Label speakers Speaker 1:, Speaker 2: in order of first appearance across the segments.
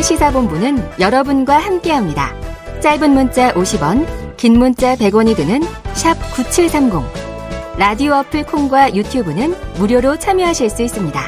Speaker 1: 오태훈의 시사본부는 여러분과 함께합니다. 짧은 문자 50원, 긴 문자 100원이 드는 샵 9730. 라디오 어플 콩과 유튜브는 무료로 참여하실 수 있습니다.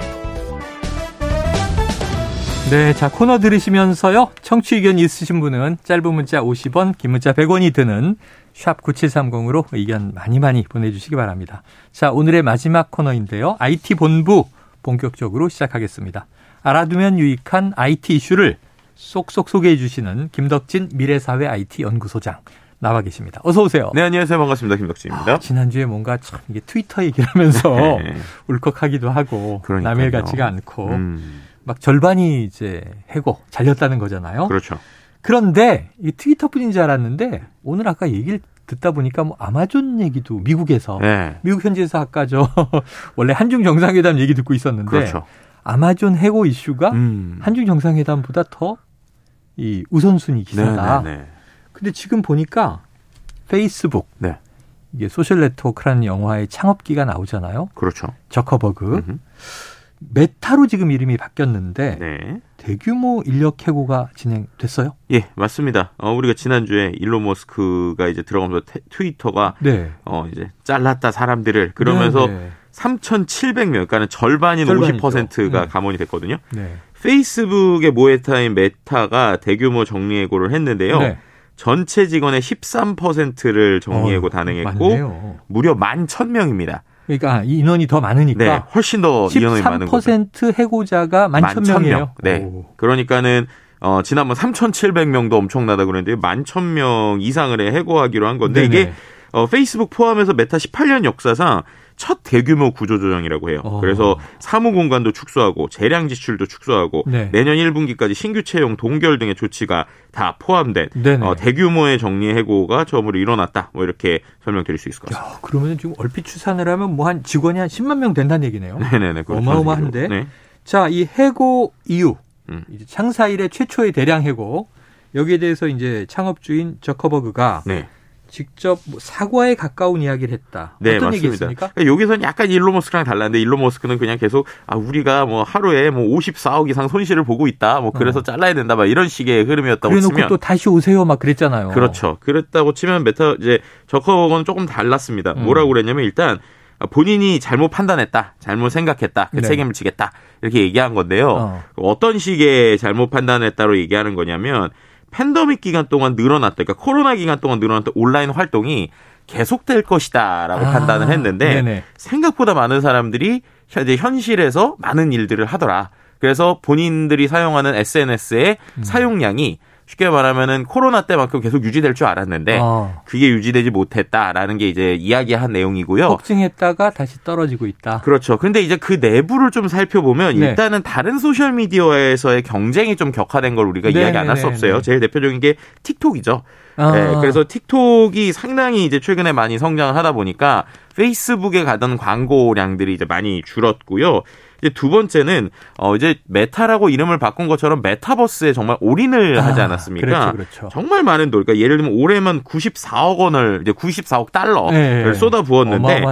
Speaker 2: 네, 자 코너 들으시면서요. 청취 의견 있으신 분은 짧은 문자 50원, 긴 문자 100원이 드는 샵 9730으로 의견 많이 많이 보내주시기 바랍니다. 자, 오늘의 마지막 코너인데요. IT 본부 본격적으로 시작하겠습니다. 알아두면 유익한 IT 이슈를 쏙쏙 소개해 주시는 김덕진 미래사회 IT 연구소장 나와 계십니다. 어서 오세요.
Speaker 3: 네, 안녕하세요. 반갑습니다. 김덕진입니다. 아,
Speaker 2: 지난주에 뭔가 참 이게 트위터 얘기를 하면서 네. 울컥하기도 하고 남일 같지가 않고 음. 막 절반이 이제 해고 잘렸다는 거잖아요.
Speaker 3: 그렇죠.
Speaker 2: 그런데 이 트위터뿐인 줄 알았는데 오늘 아까 얘기를 듣다 보니까 뭐 아마존 얘기도 미국에서 네. 미국 현지에서 아까 저 원래 한중 정상회담 얘기 듣고 있었는데 그렇죠. 아마존 해고 이슈가 음. 한중 정상회담보다 더 이 우선순위 기사다. 네네네. 네, 네. 근데 지금 보니까 페이스북 네. 이게 소셜 네트워크라는 영화의 창업기가 나오잖아요.
Speaker 3: 그렇죠.
Speaker 2: 저커버그. 음흠. 메타로 지금 이름이 바뀌었는데 네. 대규모 인력 해고가 진행됐어요?
Speaker 3: 예, 맞습니다. 어, 우리가 지난주에 일론 머스크가 이제 들어가면서 태, 트위터가 네. 어, 이제 잘랐다 사람들을 그러면서 네, 3,700명, 그러니까는 절반인 절반이죠. 50%가 감원이 됐거든요. 네. 페이스북의 모회사인 메타가 대규모 정리해고를 했는데요. 네. 전체 직원의 13%를 정리해고 어, 단행했고 많네요. 무려 11,000명입니다.
Speaker 2: 그러니까 인원이 더 많으니까
Speaker 3: 네, 훨씬 더 인원이 많은 거죠.
Speaker 2: 13% 해고자가 11,000명이에요.
Speaker 3: 네. 오. 그러니까는 어, 지난번 3,700명도 엄청나다 그랬는데 11,000명 이상을 해고하기로 한 건데 네네. 이게 어, 페이스북 포함해서 메타 18년 역사상 첫 대규모 구조조정이라고 해요. 어. 그래서 사무 공간도 축소하고 재량 지출도 축소하고 네. 내년 1분기까지 신규 채용 동결 등의 조치가 다 포함된 어, 대규모의 정리 해고가 처음으로 일어났다. 뭐 이렇게 설명드릴 수 있을 것 같습니다.
Speaker 2: 야, 그러면 지금 얼핏 추산을 하면 뭐 한 직원이 한 10만 명 된다는 얘기네요.
Speaker 3: 네네네.
Speaker 2: 어마어마한데. 네. 자, 이 해고 이유. 음. 이제 창사 일의 최초의 대량 해고. 여기에 대해서 이제 창업주인 저커버그가 네. 직접 뭐 사과에 가까운 이야기를 했다.
Speaker 3: 네,
Speaker 2: 어떤
Speaker 3: 맞습니다. 얘기했습니까? 그러니까 여기서는 약간 일론 머스크랑 달랐는데 일론 머스크는 그냥 계속 아 우리가 뭐 하루에 뭐 54억 이상 손실을 보고 있다. 뭐 그래서 어. 잘라야 된다. 막 이런 식의 흐름이었다고
Speaker 2: 그래놓고 치면 또 다시 오세요. 막 그랬잖아요.
Speaker 3: 그렇죠. 그랬다고 치면 메타 이제 저커버거는 조금 달랐습니다. 음. 뭐라고 그랬냐면 일단 본인이 잘못 판단했다, 잘못 생각했다, 그 네. 책임을 지겠다 이렇게 얘기한 건데요. 어. 떤 식의 잘못 판단했다로 얘기하는 거냐면 팬더믹 기간 동안 늘어났다. 그러니까 코로나 기간 동안 늘어났던 온라인 활동이 계속될 것이다라고 아, 판단을 했는데 네네. 생각보다 많은 사람들이 이제 현실에서 많은 일들을 하더라. 그래서 본인들이 사용하는 SNS의 음. 사용량이 쉽게 말하면은 코로나 때만큼 계속 유지될 줄 알았는데 어. 그게 유지되지 못했다라는 게 이제 이야기한 내용이고요.
Speaker 2: 폭증했다가 다시 떨어지고 있다.
Speaker 3: 그렇죠. 근데 이제 그 내부를 좀 살펴보면 네. 일단은 다른 소셜 미디어에서의 경쟁이 좀 격화된 걸 우리가 네, 이야기 안 할수 네, 네, 없어요. 네. 제일 대표적인 게 틱톡이죠. 아. 네, 그래서 틱톡이 상당히 이제 최근에 많이 성장을 하다 보니까 페이스북에 가던 광고량들이 이제 많이 줄었고요. 이제 두 번째는 어 이제 메타라고 이름을 바꾼 것처럼 메타버스에 정말 올인을 아, 하지 않았습니까? 그렇죠, 그렇죠. 정말 많은 돈. 그러니까 예를 들면 올해만 94억 원을 이제 94억 달러를 네, 쏟아 부었는데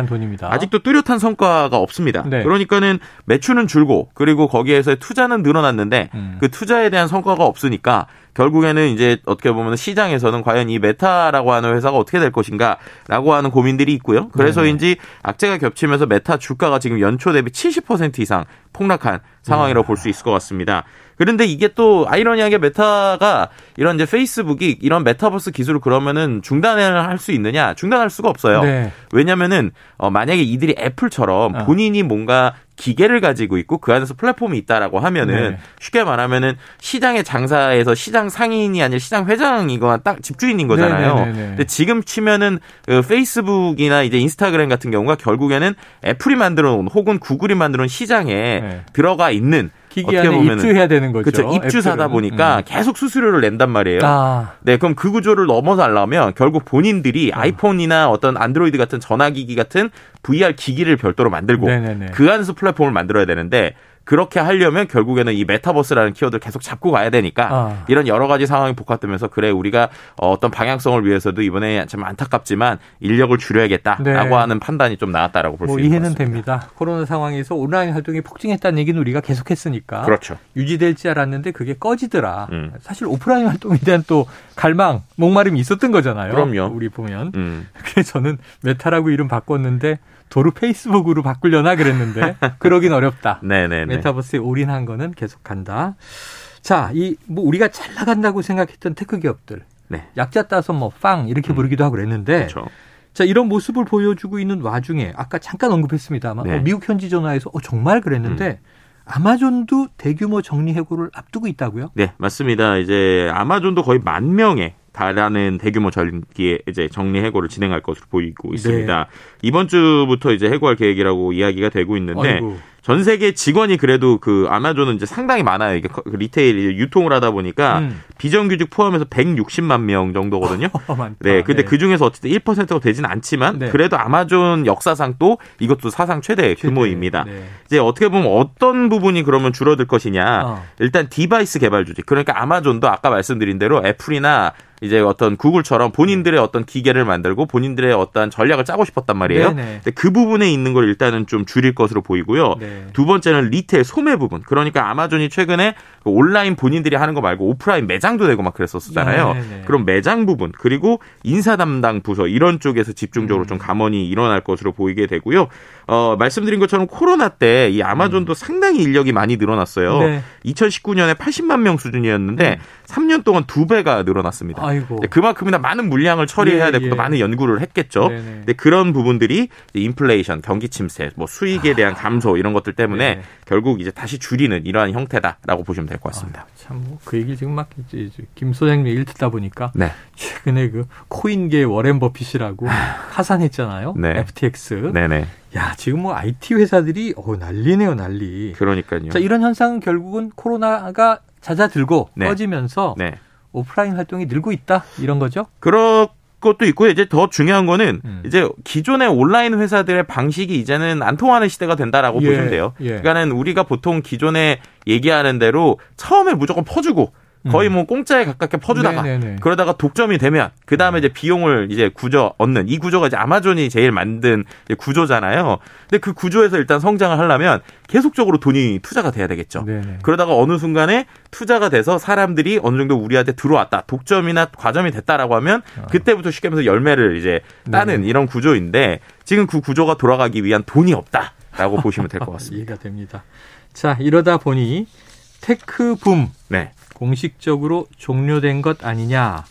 Speaker 3: 아직도 뚜렷한 성과가 없습니다. 네. 그러니까는 매출은 줄고 그리고 거기에서 투자는 늘어났는데 음. 그 투자에 대한 성과가 없으니까 결국에는 이제 어떻게 보면 시장에서는 과연 이 메타라고 하는 회사가 어떻게 될 것인가라고 하는 고민들이 있고요. 그래서 인지 악재가 겹치면서 메타 주가가 지금 연초 대비 70% 이상 폭락한 상황이라고 볼 수 있을 것 같습니다. 그런데 이게 또 아이러니하게 메타가 이런 이제 페이스북이 이런 메타버스 기술을 그러면은 중단을 할 수 있느냐? 중단할 수가 없어요. 네. 왜냐면은 어 만약에 이들이 애플처럼 어. 본인이 뭔가 기계를 가지고 있고 그 안에서 플랫폼이 있다라고 하면은 네. 쉽게 말하면은 시장의 장사에서 시장 상인이 아니라 시장 회장이거나 딱 집주인인 거잖아요. 네, 네, 네, 네. 근데 지금 치면은 그 페이스북이나 이제 인스타그램 같은 경우가 결국에는 애플이 만들어 놓은 혹은 구글이 만들어 놓은 시장에 네. 들어가 있는
Speaker 2: 기기 안에 보면은, 입주해야 되는 거죠.
Speaker 3: 그렇죠. 입주사다 보니까 음. 계속 수수료를 낸단 말이에요. 아. 네, 그럼 그 구조를 넘어서 하려면 결국 본인들이 어. 아이폰이나 어떤 안드로이드 같은 전화기기 같은 VR 기기를 별도로 만들고 네네네. 그 안에서 플랫폼을 만들어야 되는데 그렇게 하려면 결국에는 이 메타버스라는 키워드를 계속 잡고 가야 되니까 아. 이런 여러 가지 상황이 복합되면서 그래 우리가 어떤 방향성을 위해서도 이번에 참 안타깝지만 인력을 줄여야겠다라고 네. 하는 판단이 좀 나왔다라고 볼수 뭐 있는
Speaker 2: 이해는 됩니다. 코로나 상황에서 온라인 활동이 폭증했다는 얘기는 우리가 계속했으니까
Speaker 3: 그렇죠.
Speaker 2: 유지될 지 알았는데 그게 꺼지더라. 음. 사실 오프라인 활동에 대한 또 갈망, 목마름이 있었던 거잖아요.
Speaker 3: 그럼요.
Speaker 2: 우리 보면. 음. 그래서 저는 메타라고 이름 바꿨는데 도로 페이스북으로 바꾸려나 그랬는데 그러긴 어렵다. 네네네. 메타버스에 올인한 거는 계속 간다. 자, 이 뭐 우리가 잘 나간다고 생각했던 tech 기업들, 네. 약자 따서 뭐 FAANG 이렇게 음. 부르기도 하고 그랬는데, 그렇죠. 자 이런 모습을 보여주고 있는 와중에 아까 잠깐 언급했습니다만 네. 어, 미국 현지 전화에서 어, 정말 그랬는데. 음. 아마존도 대규모 정리 해고를 앞두고 있다고요?
Speaker 3: 네, 맞습니다. 이제 아마존도 거의 만 명에 달하는 대규모 전기에 이제 정리 해고를 진행할 것으로 보이고 있습니다. 네. 이번 주부터 이제 해고할 계획이라고 이야기가 되고 있는데 아이고. 전 세계 직원이 그래도 그 아마존은 이제 상당히 많아요. 이게 그 retail 유통을 하다 보니까 음. 비정규직 포함해서 160만 명 정도거든요. 네. 근데 네. 그 중에서 어쨌든 1%가 되진 않지만 네. 그래도 아마존 역사상 또 이것도 사상 최대 최대. 규모입니다. 네. 이제 어떻게 보면 어떤 부분이 그러면 줄어들 것이냐. 어. 일단 device 개발 조직. 그러니까 아마존도 아까 말씀드린 대로 애플이나 이제 어떤 구글처럼 본인들의 네. 어떤 기계를 만들고 본인들의 어떤 전략을 짜고 싶었단 말이에요. 근데 그 부분에 있는 걸 일단은 좀 줄일 것으로 보이고요. 네. 두 번째는 retail 소매 부분. 그러니까 아마존이 최근에 그 온라인 본인들이 하는 거 말고 오프라인 매장도 되고 막 그랬었잖아요. 네네. 그럼 매장 부분 그리고 인사 담당 부서 이런 쪽에서 집중적으로 음. 좀 감원이 일어날 것으로 보이게 되고요. 어, 말씀드린 것처럼 코로나 때 이 아마존도 음. 상당히 인력이 많이 늘어났어요. 네. 2019년에 80만 명 수준이었는데 음. 3년 동안 두 배가 늘어났습니다. 아이고. 그만큼이나 많은 물량을 처리해야 예, 되고 예. 많은 연구를 했겠죠. 네네. 근데 그런 부분들이 인플레이션, 경기 침체, 뭐 수익에 대한 감소 이런 것들 때문에 네. 결국 이제 다시 줄이는 이러한 형태다라고 보시면 될 것 같습니다. 아,
Speaker 2: 참그 얘기 지금 막 김 소장님 얘기를 듣다 보니까 네. 최근에 그 코인계 워렌 버핏이라고 하산했잖아요. 네. FTX. 네네. 야, 지금 뭐 IT 회사들이 어 난리네요, 난리.
Speaker 3: 그러니까요.
Speaker 2: 자, 이런 현상은 결국은 코로나가 잦아들고 네. 꺼지면서 네. 오프라인 활동이 늘고 있다 이런 거죠?
Speaker 3: 그렇 것도 있고요. 이제 더 중요한 거는 음. 이제 기존의 온라인 회사들의 방식이 이제는 안 통하는 시대가 된다라고 예, 보시면 돼요. 예. 그러니까는 우리가 보통 기존에 얘기하는 대로 처음에 무조건 퍼주고 거의 음. 뭐 공짜에 가깝게 퍼주다가 네네네. 그러다가 독점이 되면 그 다음에 이제 비용을 이제 구조 얻는 이 구조가 이제 아마존이 제일 만든 구조잖아요. 근데 그 구조에서 일단 성장을 하려면 계속적으로 돈이 투자가 돼야 되겠죠. 네네. 그러다가 어느 순간에 투자가 돼서 사람들이 어느 정도 우리한테 들어왔다, 독점이나 과점이 됐다라고 하면 아. 그때부터 쉽게 말해서 열매를 이제 따는 네네. 이런 구조인데 지금 그 구조가 돌아가기 위한 돈이 없다라고 보시면 될 것 같습니다.
Speaker 2: 이해가 됩니다. 자 이러다 보니 tech boom. 네. 공식적으로 종료된 것 아니냐.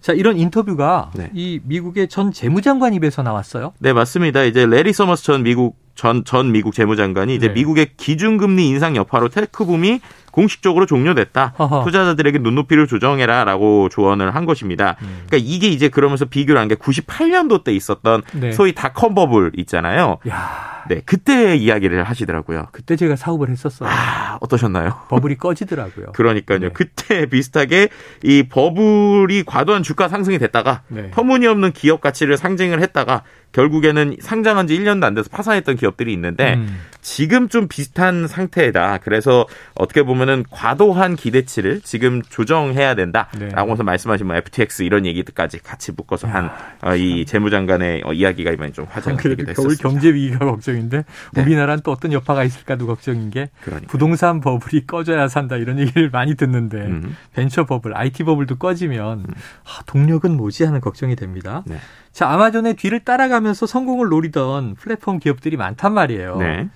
Speaker 2: 자, 이런 인터뷰가 네. 이 미국의 전 재무장관 입에서 나왔어요.
Speaker 3: 네, 맞습니다. 이제 래리 서머스 전 미국 전, 전 미국 재무장관이 이제 네. 미국의 기준금리 인상 여파로 tech boom이 공식적으로 종료됐다. 허허. 투자자들에게 눈높이를 조정해라라고 조언을 한 것입니다. 음. 그러니까 이게 이제 그러면서 비교를 한 게 98년도 때 있었던 네. 소위 닷컴 버블 있잖아요. 야. 네, 그때 이야기를 하시더라고요.
Speaker 2: 그때 제가 사업을 했었어요.
Speaker 3: 아, 어떠셨나요?
Speaker 2: 버블이 꺼지더라고요.
Speaker 3: 그러니까요. 네. 그때 비슷하게 이 버블이 과도한 주가 상승이 됐다가 네. 터무니없는 기업 가치를 상징을 했다가 결국에는 상장한 지 1년도 안 돼서 파산했던 기업들이 있는데 음. 지금 좀 비슷한 상태다. 그래서 어떻게 보면 은 과도한 기대치를 지금 조정해야 된다라고 네. 해서 말씀하신 뭐 FTX 이런 얘기들까지 같이 묶어서 한이 어, 재무장관의 어, 이야기가 이번에 좀 화제가 되기도 했었습니다.
Speaker 2: 겨울 경제 위기가 걱정인데 네. 우리나라는 또 어떤 여파가 있을까도 걱정인 게 그러니까요. 부동산 버블이 꺼져야 산다 이런 얘기를 많이 듣는데 음. 벤처 버블, IT 버블도 꺼지면 음. 아, 동력은 뭐지 하는 걱정이 됩니다. 네. 자, 아마존의 뒤를 따라가면서 성공을 노리던 플랫폼 기업들이 많단 말이에요. 네.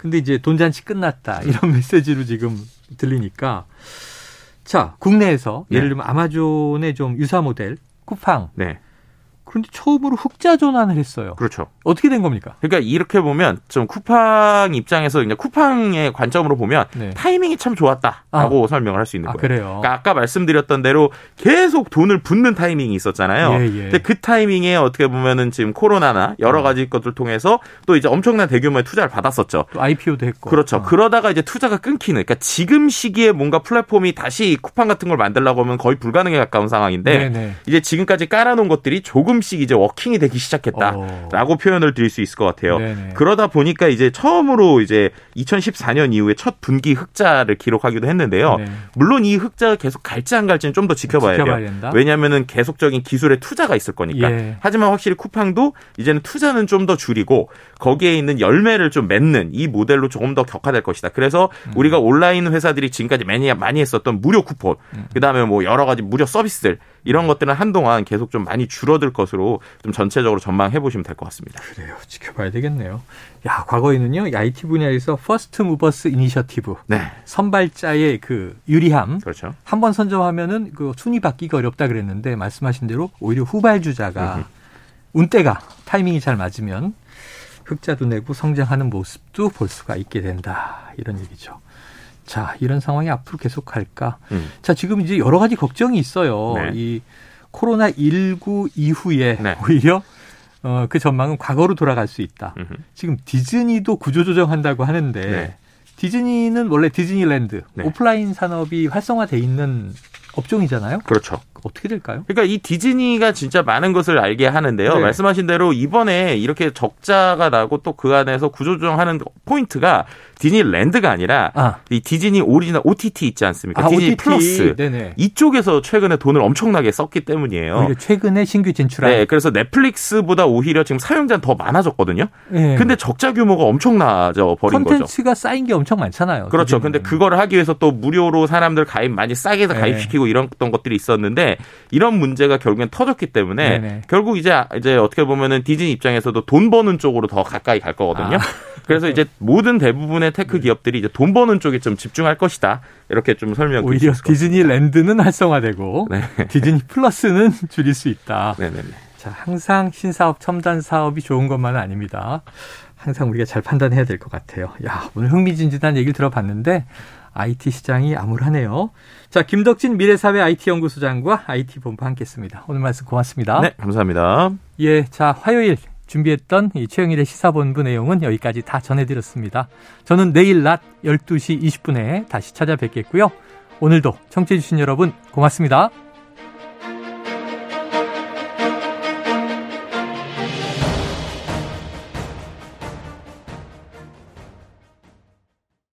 Speaker 2: 근데 이제 돈잔치 끝났다. 이런 메시지로 지금 들리니까. 자, 국내에서 네. 예를 들면 아마존의 좀 유사 모델, 쿠팡. 네. 그런데 처음으로 흑자 전환을 했어요.
Speaker 3: 그렇죠.
Speaker 2: 어떻게 된 겁니까?
Speaker 3: 그러니까 이렇게 보면 좀 쿠팡 입장에서 그냥 쿠팡의 관점으로 보면 네. 타이밍이 참 좋았다라고 아. 설명을 할 수 있는 아, 거예요. 그래요. 그러니까 아까 말씀드렸던 대로 계속 돈을 붓는 타이밍이 있었잖아요. 예, 예. 근데 그 타이밍에 어떻게 보면은 지금 코로나나 여러 어. 가지 것들 통해서 또 이제 엄청난 대규모의 투자를 받았었죠.
Speaker 2: 또 IPO도 했고.
Speaker 3: 그렇죠. 어. 그러다가 이제 투자가 끊기는. 그러니까 지금 시기에 뭔가 플랫폼이 다시 쿠팡 같은 걸 만들려고 하면 거의 불가능에 가까운 상황인데 네네. 네. 이제 지금까지 깔아놓은 것들이 조금 조금씩 이제 워킹이 되기 시작했다라고 오. 표현을 드릴 수 있을 것 같아요. 네네. 그러다 보니까 이제 처음으로 이제 2014년 이후에 첫 분기 흑자를 기록하기도 했는데요. 네. 물론 이 흑자가 계속 갈지 안 갈지는 좀 더 지켜봐야, 지켜봐야 돼요. 왜냐하면은 계속적인 기술의 투자가 있을 거니까. 예. 하지만 확실히 쿠팡도 이제는 투자는 좀 더 줄이고 거기에 있는 열매를 좀 맺는 이 모델로 조금 더 격화될 것이다. 그래서 음. 우리가 온라인 회사들이 지금까지 많이 많이 했었던 무료 쿠폰, 음. 그다음에 뭐 여러 가지 무료 서비스들 이런 것들은 한동안 계속 좀 많이 줄어들 것으로 좀 전체적으로 전망해 보시면 될 것 같습니다.
Speaker 2: 그래요. 지켜봐야 되겠네요. 야, 과거에는요. IT 분야에서 first mover's initiative. 네. 선발자의 그 유리함. 그렇죠. 한 번 선점하면은 그 순위 바뀌기가 어렵다 그랬는데 말씀하신 대로 오히려 후발주자가. 운때가 타이밍이 잘 맞으면 흑자도 내고 성장하는 모습도 볼 수가 있게 된다. 이런 얘기죠. 자, 이런 상황이 앞으로 계속 갈까? 음. 자, 지금 이제 여러 가지 걱정이 있어요. 네. 이 코로나 19 이후에 네. 오히려 어, 그 전망은 과거로 돌아갈 수 있다. 음흠. 지금 디즈니도 구조조정한다고 하는데 네. 디즈니는 원래 디즈니랜드 네. 오프라인 산업이 활성화돼 있는 업종이잖아요.
Speaker 3: 그렇죠.
Speaker 2: 어떻게 될까요?
Speaker 3: 그러니까 이 디즈니가 진짜 많은 것을 알게 하는데요. 네. 말씀하신 대로 이번에 이렇게 적자가 나고 또 그 안에서 구조조정하는 포인트가 디즈니랜드가 아니라 아. 이 디즈니 오리지널 OTT 있지 않습니까? 아, 디즈니 OTT. 플러스 네네. 이쪽에서 최근에 돈을 엄청나게 썼기 때문이에요.
Speaker 2: 최근에 신규 진출한.
Speaker 3: 네, 그래서 넷플릭스보다 오히려 지금 사용자는 더 많아졌거든요. 네. 근데 적자 규모가 엄청나져 버린
Speaker 2: 거죠. 콘텐츠가 쌓인 게 엄청 많잖아요.
Speaker 3: 그렇죠. 디즈니는. 근데 그거를 하기 위해서 또 무료로 사람들 가입 많이 싸게 네. 가입시키고 네. 이런 것들이 있었는데 이런 문제가 결국엔 터졌기 때문에 네네. 결국 이제 이제 어떻게 보면은 디즈니 입장에서도 돈 버는 쪽으로 더 가까이 갈 거거든요. 아. 그래서 이제 모든 대부분의 테크 네. 기업들이 이제 돈 버는 쪽에 좀 집중할 것이다. 이렇게 좀 설명.
Speaker 2: 오히려 디즈니랜드는 활성화되고 네. 디즈니 플러스는 줄일 수 있다. 네네네. 자, 항상 신사업, 첨단 사업이 좋은 것만은 아닙니다. 항상 우리가 잘 판단해야 될 것 같아요. 야, 오늘 흥미진진한 얘기를 들어봤는데 IT 시장이 암울하네요. 자, 김덕진 미래사회 IT연구소장과 IT본부 함께했습니다. 오늘 말씀 고맙습니다.
Speaker 3: 네, 감사합니다.
Speaker 2: 예, 자, 화요일 준비했던 이 최영일의 시사본부 내용은 여기까지 다 전해드렸습니다. 저는 내일 낮 12시 20분에 다시 찾아뵙겠고요. 오늘도 청취해주신 여러분 고맙습니다.